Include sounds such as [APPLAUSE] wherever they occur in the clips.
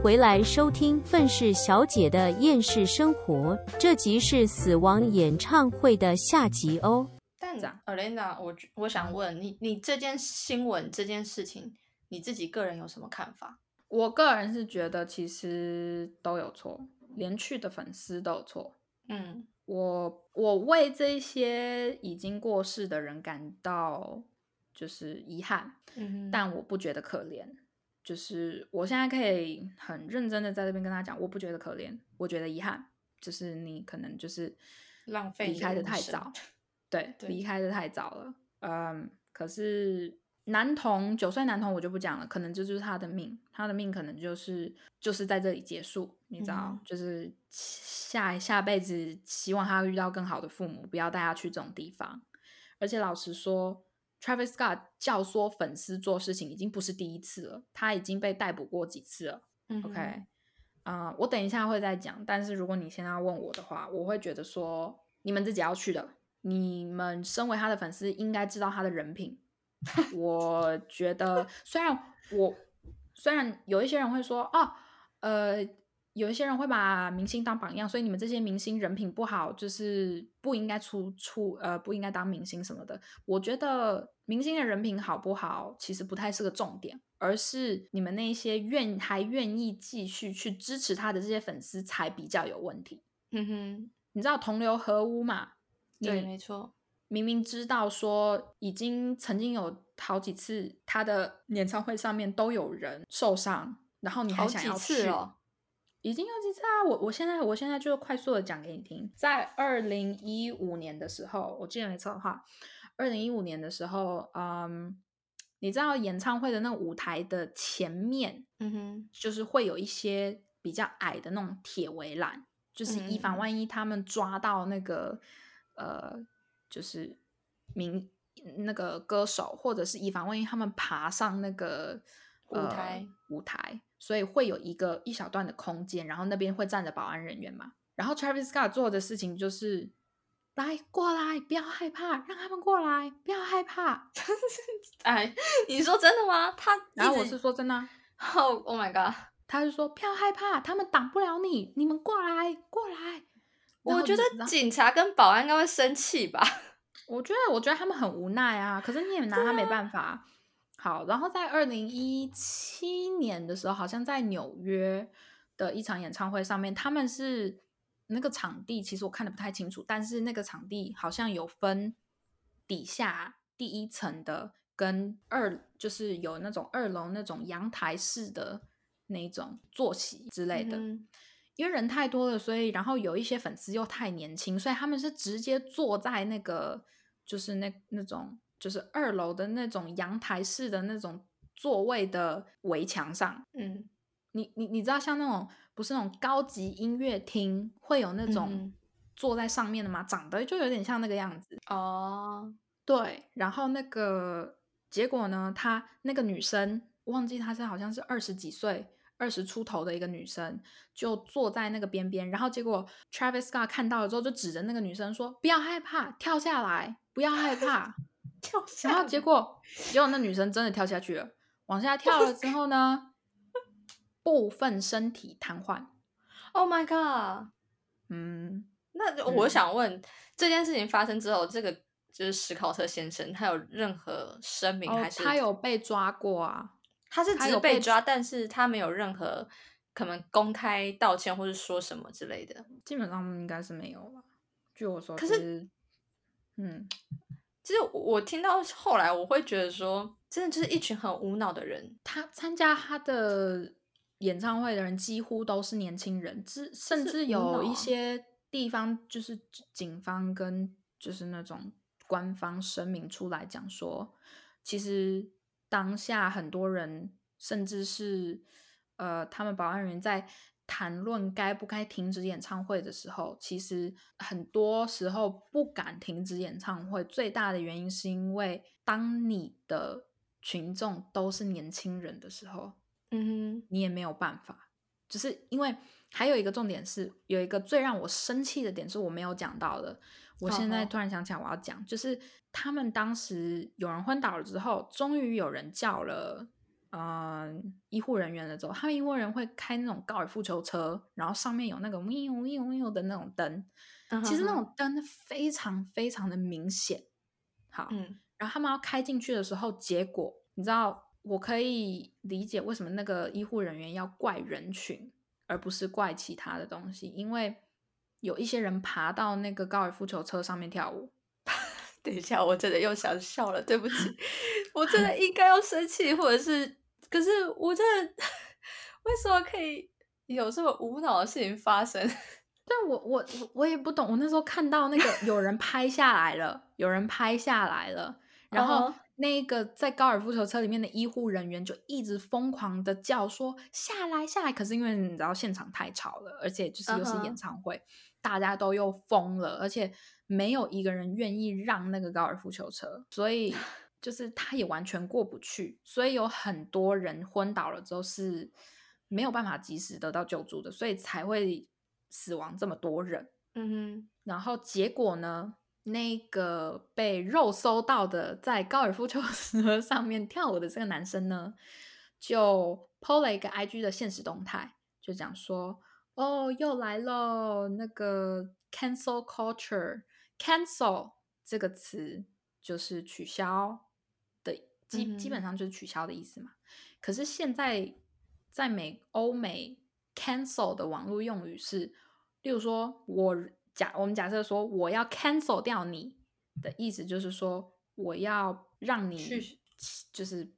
回来收听愤世小姐的厌世生活，这集是死亡演唱会的下集哦。但 Alena，我我想问你，你这件新闻这件事情，你自己个人有什么看法？我个人是觉得其实都有错，连去的粉丝都有错。嗯，我我为这些已经过世的人感到就是遗憾，嗯但我不觉得可怜。就是我现在可以很认真的在这边跟他讲，我不觉得可怜，我觉得遗憾，就是你可能就是浪费离开的太早，[LAUGHS] 对，对离开的太早了。嗯，可是男童九岁男童我就不讲了，可能这就是他的命，他的命可能就是就是在这里结束，你知道，嗯就是下下辈子希望他遇到更好的父母，不要带他去这种地方。而且老实说，Travis Scott 教唆粉丝做事情已经不是第一次了，他已经被逮捕过几次了。嗯 OK，啊、我等一下会再讲。但是如果你现在要问我的话，我会觉得说，你们自己要去的，你们身为他的粉丝，应该知道他的人品。我觉得，虽然我虽然有一些人会说，哦，呃，有一些人会把明星当榜样，所以你们这些明星人品不好，就是不应该出出呃不应该当明星什么的。我觉得明星的人品好不好，其实不太是个重点，而是你们那些愿还愿意继续去支持他的这些粉丝才比较有问题。嗯哼，你知道同流合污嘛？对，你没错，明明知道说已经曾经有好几次他的演唱会上面都有人受伤，然后你还想要去，次哦已经有几次啊！我我现在我现在就快速的讲给你听，在二零一五年的时候，我记得没错的话，二零一五年的时候，嗯，你知道演唱会的那个舞台的前面，嗯哼，就是会有一些比较矮的那种铁围栏，就是以防嗯万一他们抓到那个呃，就是明那个歌手，或者是以防万一他们爬上那个呃舞台舞台，所以会有一个一小段的空间，然后那边会站着保安人员嘛。然后 Travis Scott 做的事情就是。来过来，不要害怕，让他们过来，不要害怕。[LAUGHS] 哎，你说真的吗？他然后我是说真的啊、哦，[LAUGHS] Oh my god！他就说不要害怕，他们挡不了你，你们过来，过来。我觉得警察跟保安应该会生气吧？[LAUGHS] 我觉得，我觉得他们很无奈啊，可是你也拿他没办法。好，然后在二零一七年的时候，好像在纽约的一场演唱会上面，他们是那个场地，其实我看的不太清楚，但是那个场地好像有分底下第一层的跟二，就是有那种二楼那种阳台式的那种坐席之类的。嗯因为人太多了，所以然后有一些粉丝又太年轻，所以他们是直接坐在那个就是那那种就是二楼的那种阳台式的那种座位的围墙上。嗯你你你知道像那种不是那种高级音乐厅会有那种嗯坐在上面的吗？长得就有点像那个样子。哦，对，然后那个结果呢，她那个女生忘记她是好像是二十几岁、二十出头的一个女生，就坐在那个边边，然后结果 Travis Scott 看到了之后，就指着那个女生说：“不要害怕，跳下来，不要害怕。跳”下然后来结果，结果那女生真的跳下去了，往下跳了之后呢，部分身体瘫痪。，Oh my god！嗯，那我嗯想问，这件事情发生之后，这个就是史考特先生，他有任何声明哦还，是他有被抓过啊。他是只有被抓，但是他没有任何可能公开道歉或是说什么之类的。基本上应该是没有了。据我所可知，嗯，其实我听到后来，我会觉得说，真的就是一群很无脑的人。他参加他的演唱会的人几乎都是年轻人，之甚至有一些地方就是警方跟就是那种官方声明出来讲说，其实当下很多人甚至是呃，他们保安人员在谈论该不该停止演唱会的时候，其实很多时候不敢停止演唱会，最大的原因是因为当你的群众都是年轻人的时候，嗯哼。你也没有办法，只是因为还有一个重点是，有一个最让我生气的点是我没有讲到的，我现在突然想起来我要讲，就是他们当时有人昏倒了之后，终于有人叫了嗯医护人员的时候，他们医护人员会开那种高尔夫球车，然后上面有那个呜 w 呜的那种灯，其实那种灯非常非常的明显。好，嗯然后他们要开进去的时候，结果你知道，我可以理解为什么那个医护人员要怪人群，而不是怪其他的东西，因为有一些人爬到那个高尔夫球车上面跳舞。[LAUGHS] 等一下，我真的又想笑了，对不起，[LAUGHS] 我真的应该要生气，或者是，可是我真的 [LAUGHS] 为什么可以有这么无脑的事情发生？[LAUGHS] 但我我我我也不懂，我那时候看到那个有人拍下来了，有人拍下来了，然后那个在高尔夫球车里面的医护人员就一直疯狂的叫说下来下来，可是因为你知道现场太吵了，而且就是又是演唱会大家都又疯了，而且没有一个人愿意让那个高尔夫球车，所以就是他也完全过不去，所以有很多人昏倒了之后是没有办法及时得到救助的，所以才会死亡这么多人。嗯哼然后结果呢，那个被肉搜到的在高尔夫球 [LAUGHS] 车上面跳舞的这个男生呢，就 PO 了一个 IG 的现实动态，就讲说：“哦，又来喽，那个 cancel culture，cancel 这个词就是取消的，基基本上就是取消的意思嘛。可是现在在美欧美 cancel 的网络用语是，例如说我假我们假设说我要 cancel 掉你的意思，就是说我要让你去就是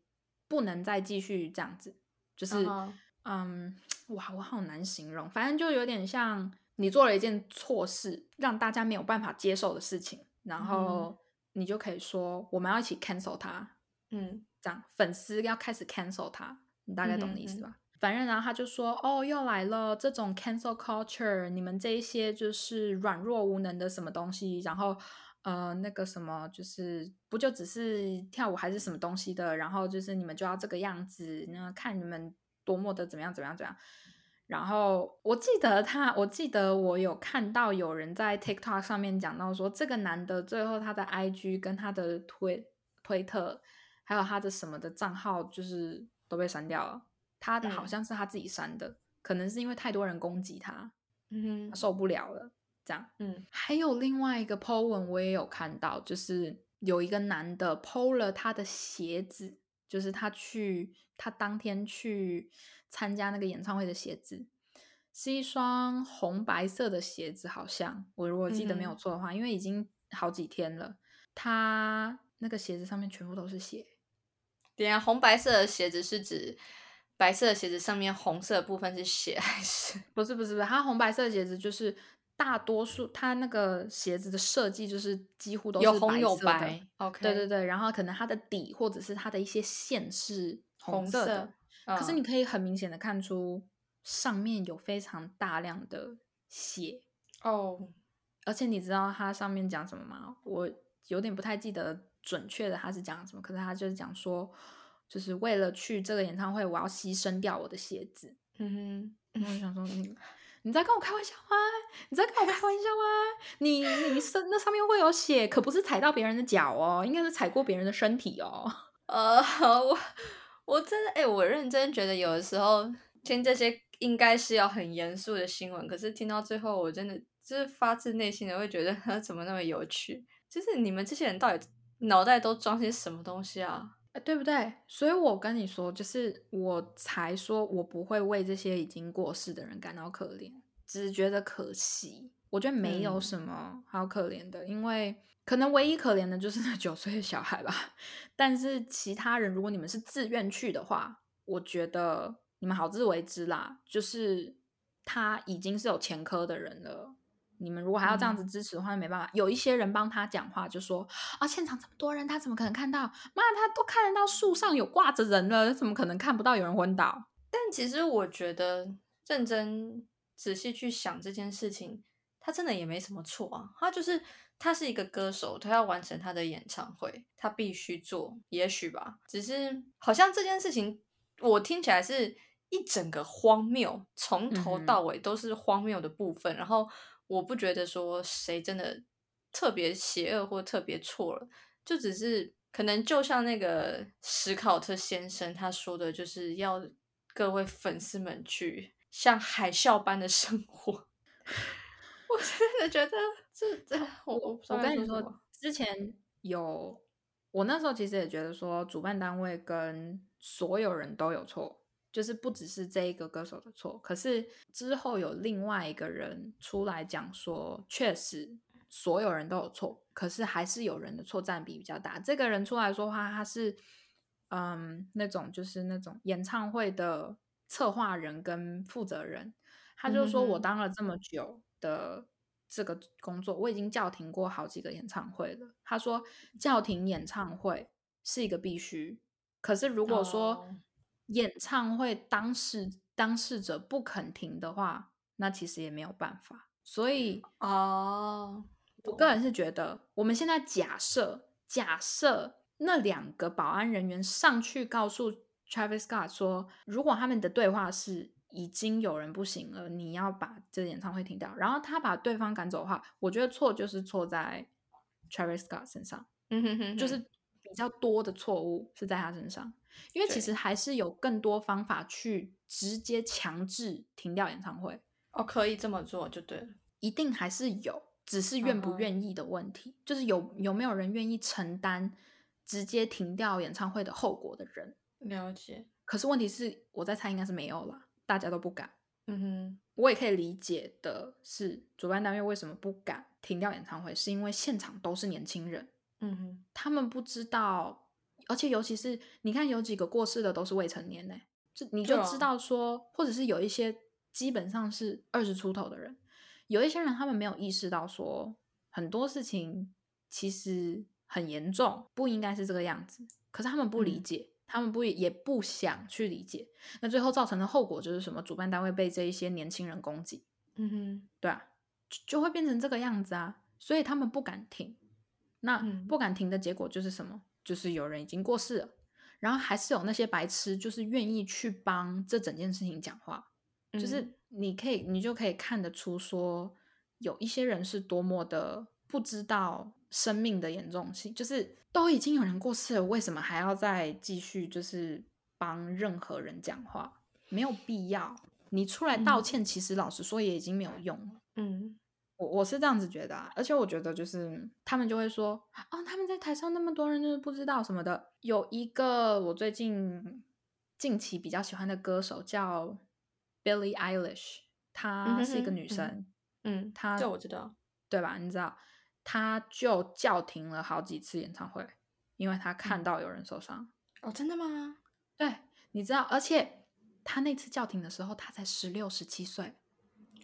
不能再继续这样子，就是嗯嗯，哇，我好难形容，反正就有点像你做了一件错事，让大家没有办法接受的事情，然后你就可以说我们要一起 cancel 它，嗯这样粉丝要开始 cancel 他，你大概懂的意思吧？反正然后他就说，哦，又来了这种 cancel culture，你们这一些就是软弱无能的什么东西，然后呃那个什么就是不就只是跳舞还是什么东西的，然后就是你们就要这个样子，那看你们多么的怎么样怎么样怎么样。然后我记得他，我记得我有看到有人在 TikTok 上面讲到说，这个男的最后他的 IG 跟他的推推特，还有他的什么的账号，就是都被删掉了。他的嗯好像是他自己删的，可能是因为太多人攻击他，嗯他受不了了。这样，嗯还有另外一个 po 文我也有看到，就是有一个男的 po 了他的鞋子，就是他去他当天去参加那个演唱会的鞋子，是一双红白色的鞋子，好像我如果记得没有错的话，因为已经好几天了，他那个鞋子上面全部都是血。等一下，红白色的鞋子是指白色的鞋子上面红色的部分是血还是？[LAUGHS] 不是不是不是，它红白色的鞋子就是大多数，它那个鞋子的设计就是几乎都是有红有白，OK，对对对，然后可能它的底或者是它的一些线是红红色的，色嗯可是你可以很明显的看出上面有非常大量的血，哦，而且你知道它上面讲什么吗？我有点不太记得准确的他是讲什么，可是他就是讲说，就是为了去这个演唱会，我要牺牲掉我的鞋子。嗯然后我想说，你你在跟我开玩笑吗？你在跟我开玩笑吗？你你身那上面会有血，可不是踩到别人的脚哦，应该是踩过别人的身体哦。[LAUGHS] 呃，我 [LAUGHS] 我真的哎、我认真觉得有的时候听这些应该是要很严肃的新闻，可是听到最后，我真的就是发自内心的会觉得 [LAUGHS] 怎么那么有趣？就是你们这些人到底脑袋都装些什么东西啊？哎，对不对？所以我跟你说，就是我才说我不会为这些已经过世的人感到可怜，只是觉得可惜。我觉得没有嗯什么好可怜的，因为可能唯一可怜的就是那九岁的小孩吧。[LAUGHS] 但是其他人，如果你们是自愿去的话，我觉得你们好自为之啦。就是他已经是有前科的人了。你们如果还要这样子支持的话，没办法。有一些人帮他讲话，就说啊，现场这么多人，他怎么可能看到？妈，他都看得到树上有挂着人了，怎么可能看不到有人昏倒？但其实我觉得认真仔细去想这件事情，他真的也没什么错啊。他就是他是一个歌手，他要完成他的演唱会，他必须做，也许吧。只是好像这件事情，我听起来是一整个荒谬，从头到尾都是荒谬的部分。然后我不觉得说谁真的特别邪恶或特别错了，就只是可能就像那个史考特先生他说的，就是要各位粉丝们去像海啸般的 [LAUGHS] 生活。我真的觉得这这我我跟你说之前有，我那时候其实也觉得说，主办单位跟所有人都有错，就是不只是这一个歌手的错。可是之后有另外一个人出来讲说，确实所有人都有错，可是还是有人的错占比比较大。这个人出来说话，他是嗯那种就是那种演唱会的策划人跟负责人，他就说我当了这么久的这个工作，我已经叫停过好几个演唱会了。他说叫停演唱会是一个必须，可是如果说哦演唱会当事当事者不肯停的话，那其实也没有办法。所以哦，我个人是觉得，我们现在假设假设那两个保安人员上去告诉 Travis Scott 说，如果他们的对话是已经有人不行了，你要把这个演唱会停掉，然后他把对方赶走的话，我觉得错就是错在 Travis Scott 身上，嗯哼哼哼，就是比较多的错误是在他身上，因为其实还是有更多方法去直接强制停掉演唱会。哦，可以这么做就对了。一定还是有，只是愿不愿意的问题，就是有有没有人愿意承担直接停掉演唱会的后果的人。了解，可是问题是，我在猜应该是没有了，大家都不敢。嗯哼，我也可以理解的是，主办单位为什么不敢停掉演唱会，是因为现场都是年轻人，嗯哼，他们不知道，而且尤其是你看有几个过世的都是未成年呢、就你就啊知道说，或者是有一些基本上是二十出头的人，有一些人他们没有意识到说很多事情其实很严重，不应该是这个样子，可是他们不理嗯解。他们不也不想去理解，那最后造成的后果就是什么？主办单位被这一些年轻人攻击，嗯哼，对啊，就就会变成这个样子啊，所以他们不敢停。那嗯不敢停的结果就是什么？就是有人已经过世了，然后还是有那些白痴，就是愿意去帮这整件事情讲话。就是嗯你可以，你就可以看得出说，有一些人是多么的不知道生命的严重性，就是都已经有人过世了，为什么还要再继续就是帮任何人讲话？没有必要。你出来道嗯歉，其实老实说也已经没有用了。嗯我我是这样子觉得啊，而且我觉得就是他们就会说，哦，他们在台上那么多人就是不知道什么的。有一个我最近近期比较喜欢的歌手叫 Billie Eilish，她是一个女生，嗯，她这我知道，对吧？你知道，她就叫停了好几次演唱会，因为她看嗯到有人受伤。哦，真的吗？对，你知道，而且她那次叫停的时候，她才十六、十七岁。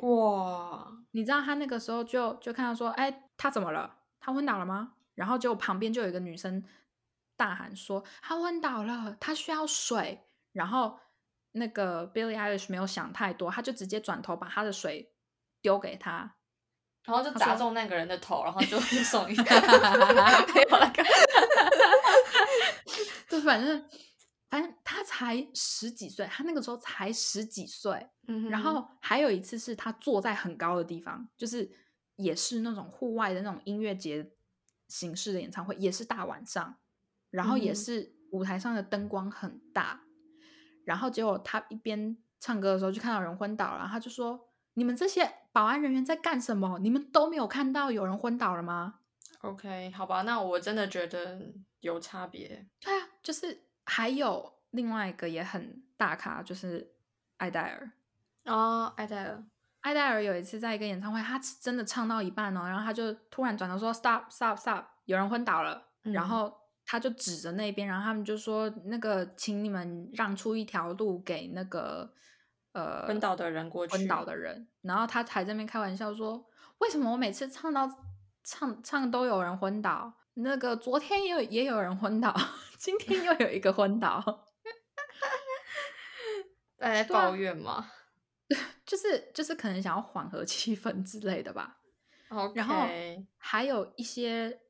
哇，你知道他那个时候就就看到说，哎，他怎么了？他昏倒了吗？然后就旁边就有一个女生大喊说，他昏倒了，他需要水。然后那个 Billie Eilish 没有想太多，他就直接转头把他的水丢给他。然后就砸中那个人的头，然后就就 [LAUGHS] 送医。没有那个，对，反正他才十几岁，他那个时候才十几岁。嗯然后还有一次是他坐在很高的地方，就是也是那种户外的那种音乐节形式的演唱会，也是大晚上，然后也是舞台上的灯光很大，然后结果他一边唱歌的时候就看到人昏倒了，然后他就说：“你们这些保安人员在干什么？你们都没有看到有人昏倒了吗 OK，好吧，那我真的觉得有差别。？”对啊，就是还有另外一个也很大咖，就是艾黛尔。哦，艾黛尔，艾黛尔有一次在一个演唱会，他真的唱到一半哦，然后他就突然转头说 “stop stop stop”，有人昏倒了，然嗯后他就指着那边，然后他们就说：“那个，请你们让出一条路给那个呃昏倒的人过去。昏倒的人。”然后他还在那边开玩笑说：“为什么我每次唱到唱唱都有人昏倒？那个昨天也有也有人昏倒，[LAUGHS] 今天又有一个昏倒。”大家抱怨吗 [LAUGHS] 就是就是可能想要缓和气氛之类的吧。？OK，然后还有一些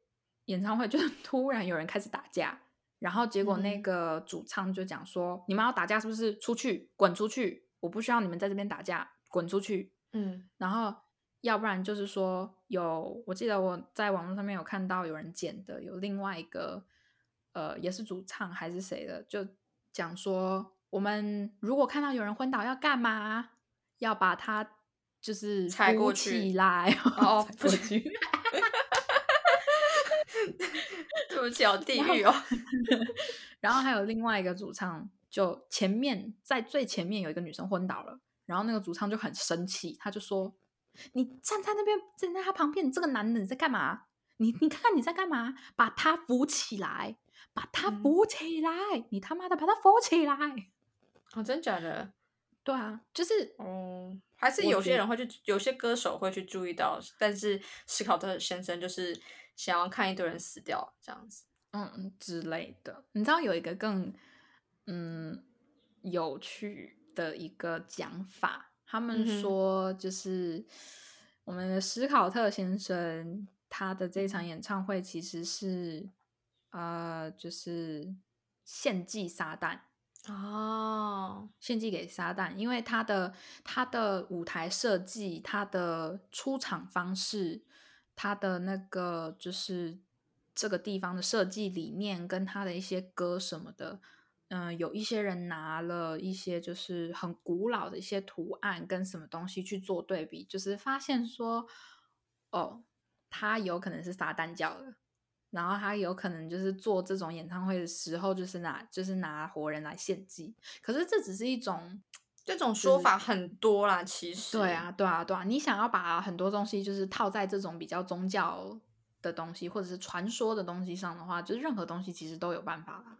演唱会，就是 [LAUGHS] 突然有人开始打架，然后结果那嗯个主唱就讲说：“你们要打架是不是？出去，滚出去！我不需要你们在这边打架，滚出去！”嗯然后要不然就是说有，我记得我在网络上面有看到有人剪的，有另外一个呃，也是主唱还是谁的，就讲说，我们如果看到有人昏倒要干嘛？要把他就是扶踩过去起来，哦 [LAUGHS] 踩过去。对不起，好地狱哦。[LAUGHS] 然后还有另外一个主唱，就前面在最前面有一个女生昏倒了，然后那个主唱就很生气，他就说：“你站在那边，站在他旁边，你这个男人你在干嘛？你你看看你在干嘛？把他扶起来，把他嗯扶起来，你他妈的把他扶起来！”哦，真假的？对啊，就是哦，还是有些人会去，有些歌手会去注意到，但是史考特先生就是想要看一堆人死掉这样子。嗯之类的。你知道有一个更嗯有趣的一个讲法，他们说就是我们的史考特先生他的这场演唱会其实是呃就是献祭撒旦。哦，献祭给撒旦，因为他的他的舞台设计、他的出场方式、他的那个就是这个地方的设计理念，跟他的一些歌什么的，嗯、有一些人拿了一些就是很古老的一些图案跟什么东西去做对比，就是发现说，哦，他有可能是撒旦教的。然后他有可能就是做这种演唱会的时候，就是拿就是拿活人来献祭，可是这只是一种，这种说法很多啦，其实。对啊，对啊，对啊，你想要把很多东西就是套在这种比较宗教的东西或者是传说的东西上的话，就是任何东西其实都有办法啦。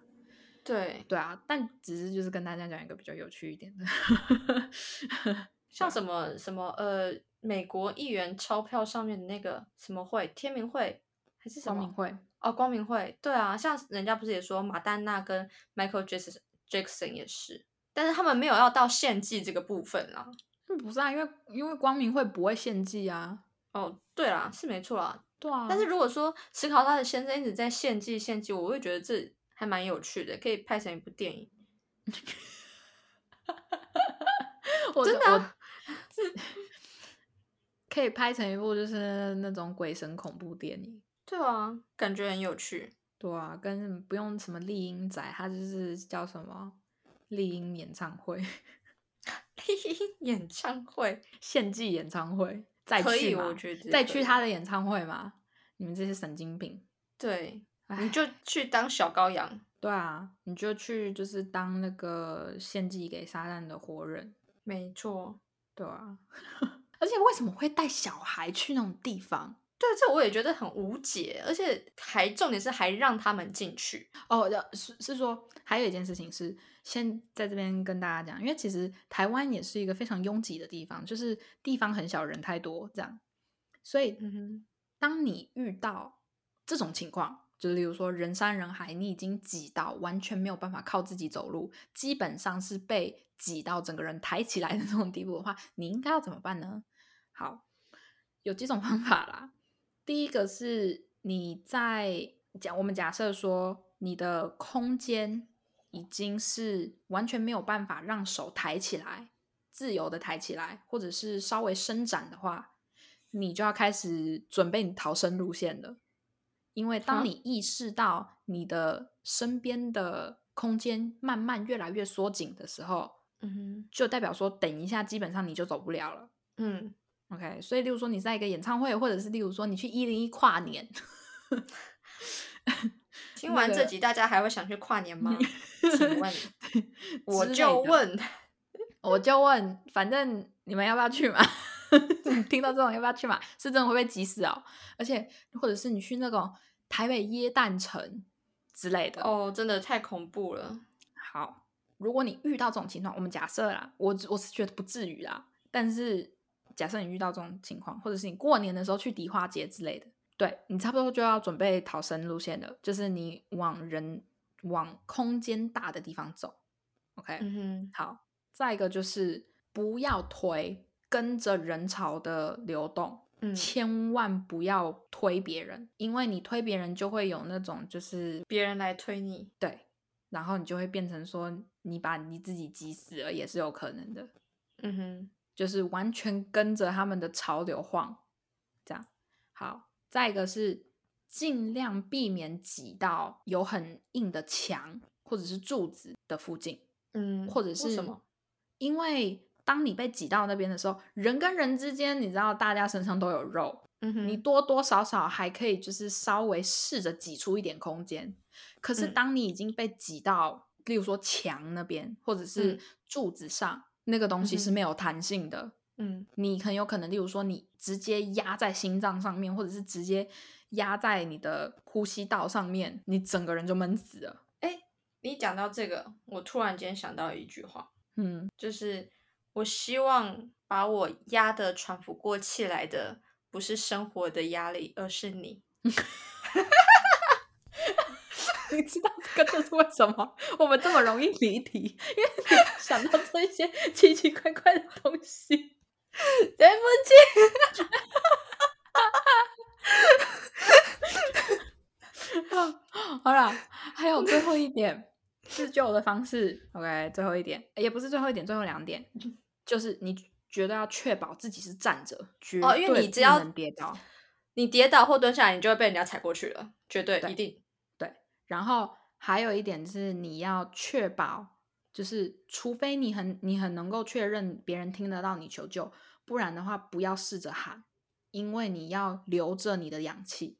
对，对啊，但只是就是跟大家讲一个比较有趣一点的，[LAUGHS] 像什么什么呃，美国议员钞票上面的那个什么会，天明会还是什么？光明会，哦，光明会。对啊，像人家不是也说马丹娜跟 Michael Jackson Jackson 也是，但是他们没有要到献祭这个部分啦。嗯不是啊，因为因为光明会不会献祭啊，哦，对啦，是没错啦。对啊，但是如果说史考他的先生一直在献祭献祭，我会觉得这还蛮有趣的，可以拍成一部电影。[LAUGHS] 我真的可以拍成一部就是那种鬼神恐怖电影。对啊，感觉很有趣。对啊，跟不用什么丽英仔，他就是叫什么丽英演唱会、[LAUGHS] 丽英演唱会献祭演唱会，再可以，去嘛我觉得再去他的演唱会嘛？你们这些神经病！对，唉你就去当小羔羊。对啊，你就去就是当那个献祭给撒旦的活人，没错，对啊。[LAUGHS] 而且为什么会带小孩去那种地方？对，这我也觉得很无解，而且还重点是还让他们进去。哦，要是是说，还有一件事情是，先在这边跟大家讲，因为其实台湾也是一个非常拥挤的地方，就是地方很小，人太多这样，所以嗯，当你遇到这种情况，就例如说人山人海，你已经挤到完全没有办法靠自己走路，基本上是被挤到整个人抬起来的这种地步的话，你应该要怎么办呢？好，有几种方法啦。第一个是你在假我们假设说你的空间已经是完全没有办法让手抬起来，自由的抬起来，或者是稍微伸展的话，你就要开始准备你逃生路线了。因为啊当你意识到你的身边的空间慢慢越来越缩紧的时候，嗯，就代表说等一下基本上你就走不了了。嗯，OK，所以例如说你在一个演唱会，或者是例如说你去一零一跨年，[LAUGHS] 听完这集，大家还会想去跨年吗？请问，[LAUGHS] 我就问，我就问，反正你们要不要去嘛？[LAUGHS] [LAUGHS] 听到这种要不要去嘛？是真的会被急死哦。而且或者是你去那种台北椰蛋城之类的。哦，真的太恐怖了。好，如果你遇到这种情况，我们假设啦，我我是觉得不至于啦，但是假设你遇到这种情况，或者是你过年的时候去迪化街之类的，对你差不多就要准备逃生路线了，就是你往人往空间大的地方走。OK，、嗯哼好，再一个就是不要推，跟着人潮的流动。嗯，千万不要推别人，因为你推别人就会有那种就是别人来推你，对，然后你就会变成说你把你自己挤死了也是有可能的，嗯哼，就是完全跟着他们的潮流晃，这样。好，再一个是尽量避免挤到有很硬的墙或者是柱子的附近，嗯，或者是什么？因为当你被挤到那边的时候，人跟人之间，你知道大家身上都有肉，嗯哼，你多多少少还可以就是稍微试着挤出一点空间。可是嗯当你已经被挤到，例如说墙那边或者是嗯柱子上，那个东西是没有弹性的。嗯你很有可能，例如说你直接压在心脏上面，或者是直接压在你的呼吸道上面，你整个人就闷死了。哎，你讲到这个，我突然间想到一句话，嗯，就是我希望把我压得喘不过气来的，不是生活的压力，而是你。[LAUGHS] 你知道这个就是为什么我们这么容易离题，因为你想到这一些奇奇怪怪的东西。对不起，[LAUGHS] 好啦，还有最后一点自救的方式。OK，最后一点也不是最后一点，最后两点就是你觉得要确保自己是站着，绝哦因为对你只要跌倒。你跌倒或蹲下来，你就会被人家踩过去了，绝对对一定对。然后还有一点是你要确保，就是除非你很你很能够确认别人听得到你求救，不然的话不要试着喊，因为你要留着你的氧气，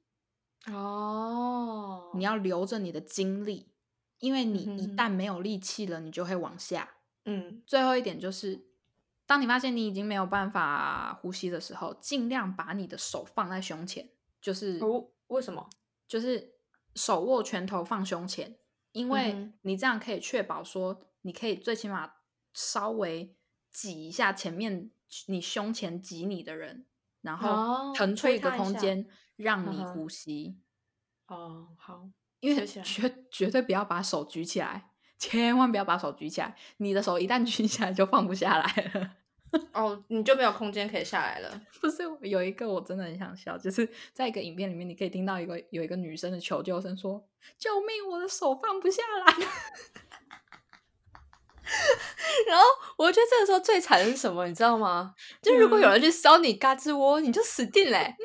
哦你要留着你的精力，因为你一旦没有力气了，你就会往下。嗯最后一点就是，当你发现你已经没有办法呼吸的时候，尽量把你的手放在胸前，就是、哦，为什么？就是手握拳头放胸前，因为你这样可以确保说，你可以最起码稍微挤一下前面你胸前挤你的人，然后哦腾出一个空间让你呼吸。哦，好，因为绝绝对不要把手举起来，千万不要把手举起来。你的手一旦举起来就放不下来了。[LAUGHS] 哦，你就没有空间可以下来了。不是有一个我真的很想笑，就是在一个影片里面，你可以听到一个有一个女生的求救声说：“救命，我的手放不下来。[LAUGHS] 然后我觉得这个时候最惨的是什么，你知道吗？就如果有人去烧你嘎吱窝，你就死定嘞、[LAUGHS] 然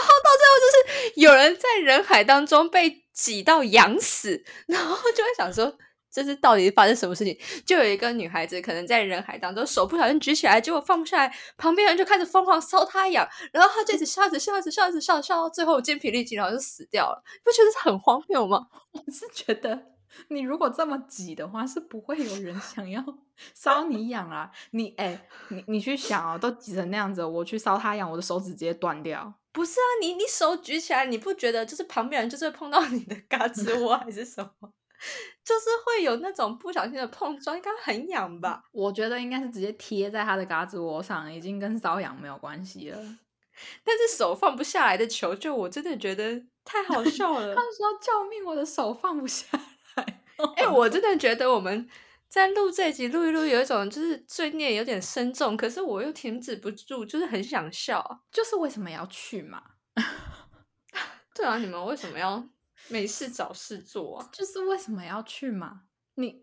后到最后就是有人在人海当中被挤到痒死，然后就会想说。这是到底发生什么事情？就有一个女孩子可能在人海当中手不小心举起来，结果放不下来，旁边人就开始疯狂搔她痒，然后她就一直笑，一直笑，一直笑，一直笑，笑到最后精疲力尽，然后就死掉了。不觉得很荒谬吗？[LAUGHS] 我是觉得，你如果这么挤的话，是不会有人想要 [LAUGHS] 搔你痒啊。你哎、你你去想哦，都挤成那样子，我去搔他痒，我的手指直接断掉。不是啊，你你手举起来，你不觉得就是旁边人就是会碰到你的嘎吱窝还是什么？[LAUGHS] 就是会有那种不小心的碰撞，应该很痒吧？我觉得应该是直接贴在他的嘎吱窝上，已经跟瘙痒没有关系了。[LAUGHS] 但是手放不下来的求救，我真的觉得太好笑了 [LAUGHS] 他。说：“救命，我的手放不下来。哎、我真的觉得我们在录这集录一录，有一种就是罪孽有点深重，可是我又停止不住，就是很想笑。就是为什么要去嘛？[LAUGHS] 对啊，你们为什么要没事找事做啊？就是为什么要去嘛？你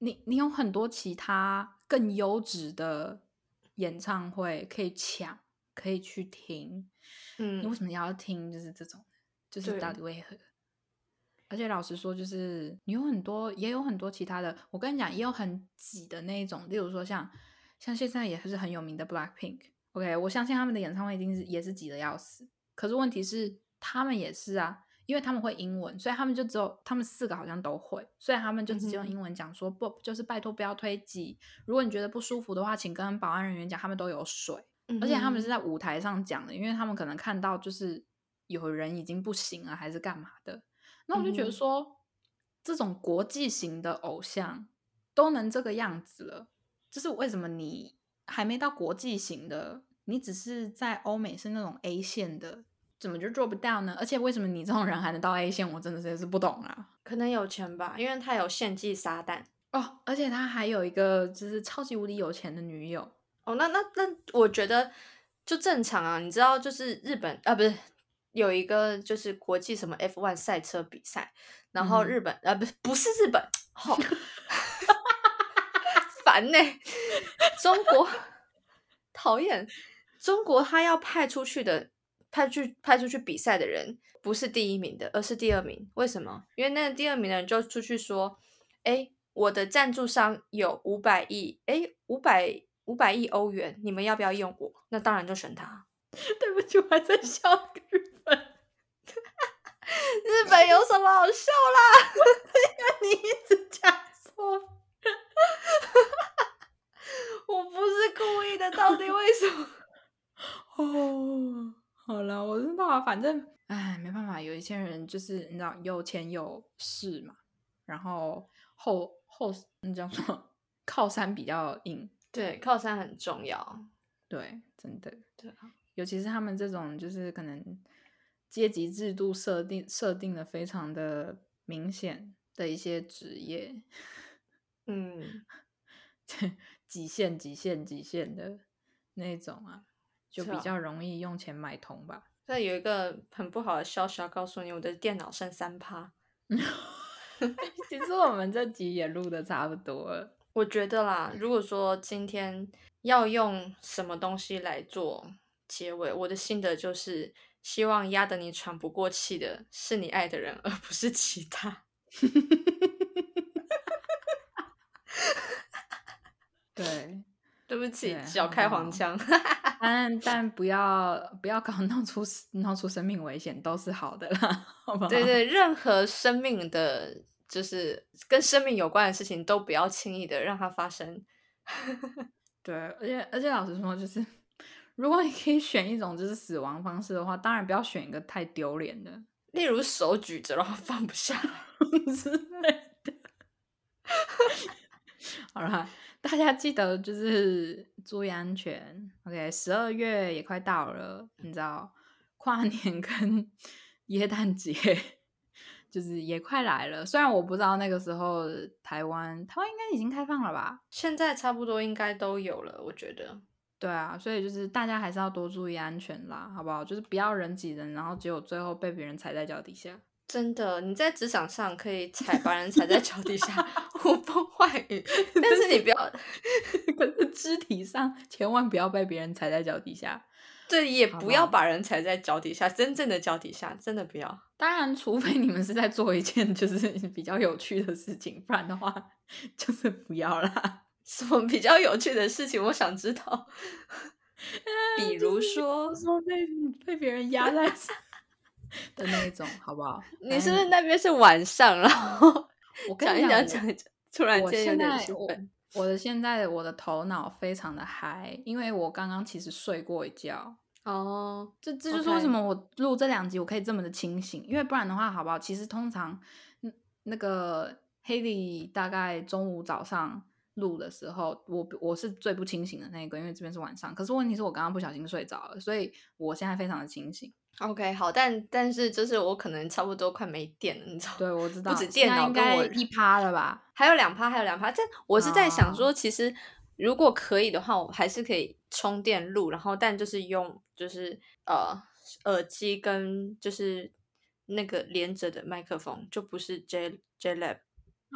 你你有很多其他更优质的演唱会可以抢，可以去听。嗯你为嗯什么要听？就是这种，就是到底为何？而且老实说，就是你有很多，也有很多其他的。我跟你讲，也有很挤的那一种，例如说像像现在也是很有名的 Blackpink。OK，我相信他们的演唱会一定是也是挤的要死。可是问题是，他们也是啊，因为他们会英文，所以他们就只有他们四个好像都会，所以他们就直接用英文讲说、不，就是拜托不要推挤。如果你觉得不舒服的话，请跟保安人员讲，他们都有水。而且他们是嗯在舞台上讲的，因为他们可能看到就是有人已经不行了，还是干嘛的。那我就觉得说，这种国际型的偶像都能这个样子了，就是为什么你还没到国际型的，你只是在欧美是那种 A 线的，怎么就做不到呢？而且为什么你这种人还能到 A 线，我真的是是不懂啊。可能有钱吧，因为他有献祭撒旦。哦，而且他还有一个就是超级无敌有钱的女友，哦，那那那，我觉得就正常啊。你知道，就是日本啊，不是有一个就是国际什么 F1 赛车比赛，然后嗯日本、呃，不是不是日本，好、[LAUGHS] 烦呢、中国讨厌中国，他要派出去的派去派出去比赛的人不是第一名的，而是第二名。为什么？因为那个第二名的人就出去说：“哎，我的赞助商有五百亿，哎，五百五百亿欧元，你们要不要用我？”那当然就选他。对不起，我还在笑日本。日本有什么好笑啦？[LAUGHS] 因为你一直讲错。[LAUGHS] 我不是故意的，到底为什么？[LAUGHS] 哦，好了，我知道啊，反正哎，没办法，有一些人就是你知道有钱有势嘛，然后后后你叫什么靠山比较硬，对，靠山很重要，对，真的，对啊，尤其是他们这种就是可能阶级制度设定设定的非常的明显的一些职业，嗯，极限极限极限的那种啊。就比较容易用钱买通吧。那有一个很不好的消息要告诉你，我的电脑剩三趴。[LAUGHS] 其实我们这集也录的差不多了。我觉得啦，如果说今天要用什么东西来做结尾，我的心得就是，希望压得你喘不过气的是你爱的人，而不是其他。[LAUGHS] 对，对不起，小开黄腔。[LAUGHS] 但但不要不要搞闹出闹出生命危险都是好的啦，好不好？对对，任何生命的，就是跟生命有关的事情，都不要轻易的让它发生。[LAUGHS] 对，而且而且老实说，就是如果你可以选一种就是死亡方式的话，当然不要选一个太丢脸的，例如手举着然后放不下 [LAUGHS] 之类的。[LAUGHS] 好了。大家记得就是注意安全。OK，十二月也快到了，你知道跨年跟 [LAUGHS] 耶诞节就是也快来了。虽然我不知道那个时候台湾台湾应该已经开放了吧？现在差不多应该都有了，我觉得。对啊，所以就是大家还是要多注意安全啦，好不好？就是不要人挤人，然后结果最后被别人踩在脚底下。真的，你在职场上可以踩把人踩在脚底下，呼风唤雨，但是你不要，可是肢体上千万不要被别人踩在脚底下。对，也不要把人踩在脚底下，真正的脚底下，真的不要。当然，除非你们是在做一件 [LAUGHS] 就是比较有趣的事情，不然的话 [LAUGHS] 就是不要啦。什么比较有趣的事情？我想知道。比如说，说被被别人压在。[LAUGHS] 的那一种，好不好？你是不是那边是晚上？然后我 [LAUGHS] 讲一讲，讲一讲，突然间有点兴奋。我的现在，我的头脑非常的嗨，因为我刚刚其实睡过一觉。哦，这这就是为什么我录这两集我可以这么的清醒，因为不然的话，好不好？其实通常那个黑莉大概中午早上录的时候，我我是最不清醒的那一个，因为这边是晚上。可是问题是我刚刚不小心睡着了，所以我现在非常的清醒。OK，好，但但是就是我可能差不多快没电了，你知道？对，我知道。不止电脑跟我一趴了吧？还有两趴，还有两趴。这我是在想说，其实如果可以的话，我还是可以充电录，然后但就是用就是呃耳机跟就是那个连着的麦克风，就不是 J J Lab。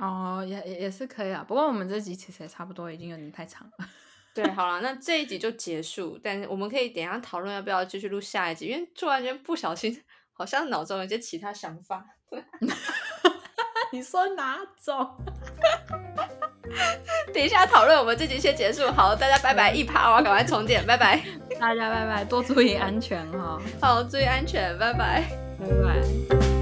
哦，也也也是可以啊。不过我们这集其实也差不多，已经有点太长了。[LAUGHS] 对，好了，那这一集就结束。但是我们可以等一下讨论要不要继续录下一集，因为突然间不小心，好像脑中有些其他想法。[LAUGHS] 你说哪种？[LAUGHS] 等一下讨论，我们这集先结束。好，大家拜拜，一趴我要赶快充电，拜拜，大家拜拜，多注意安全哈。好，注意安全，拜拜，拜拜。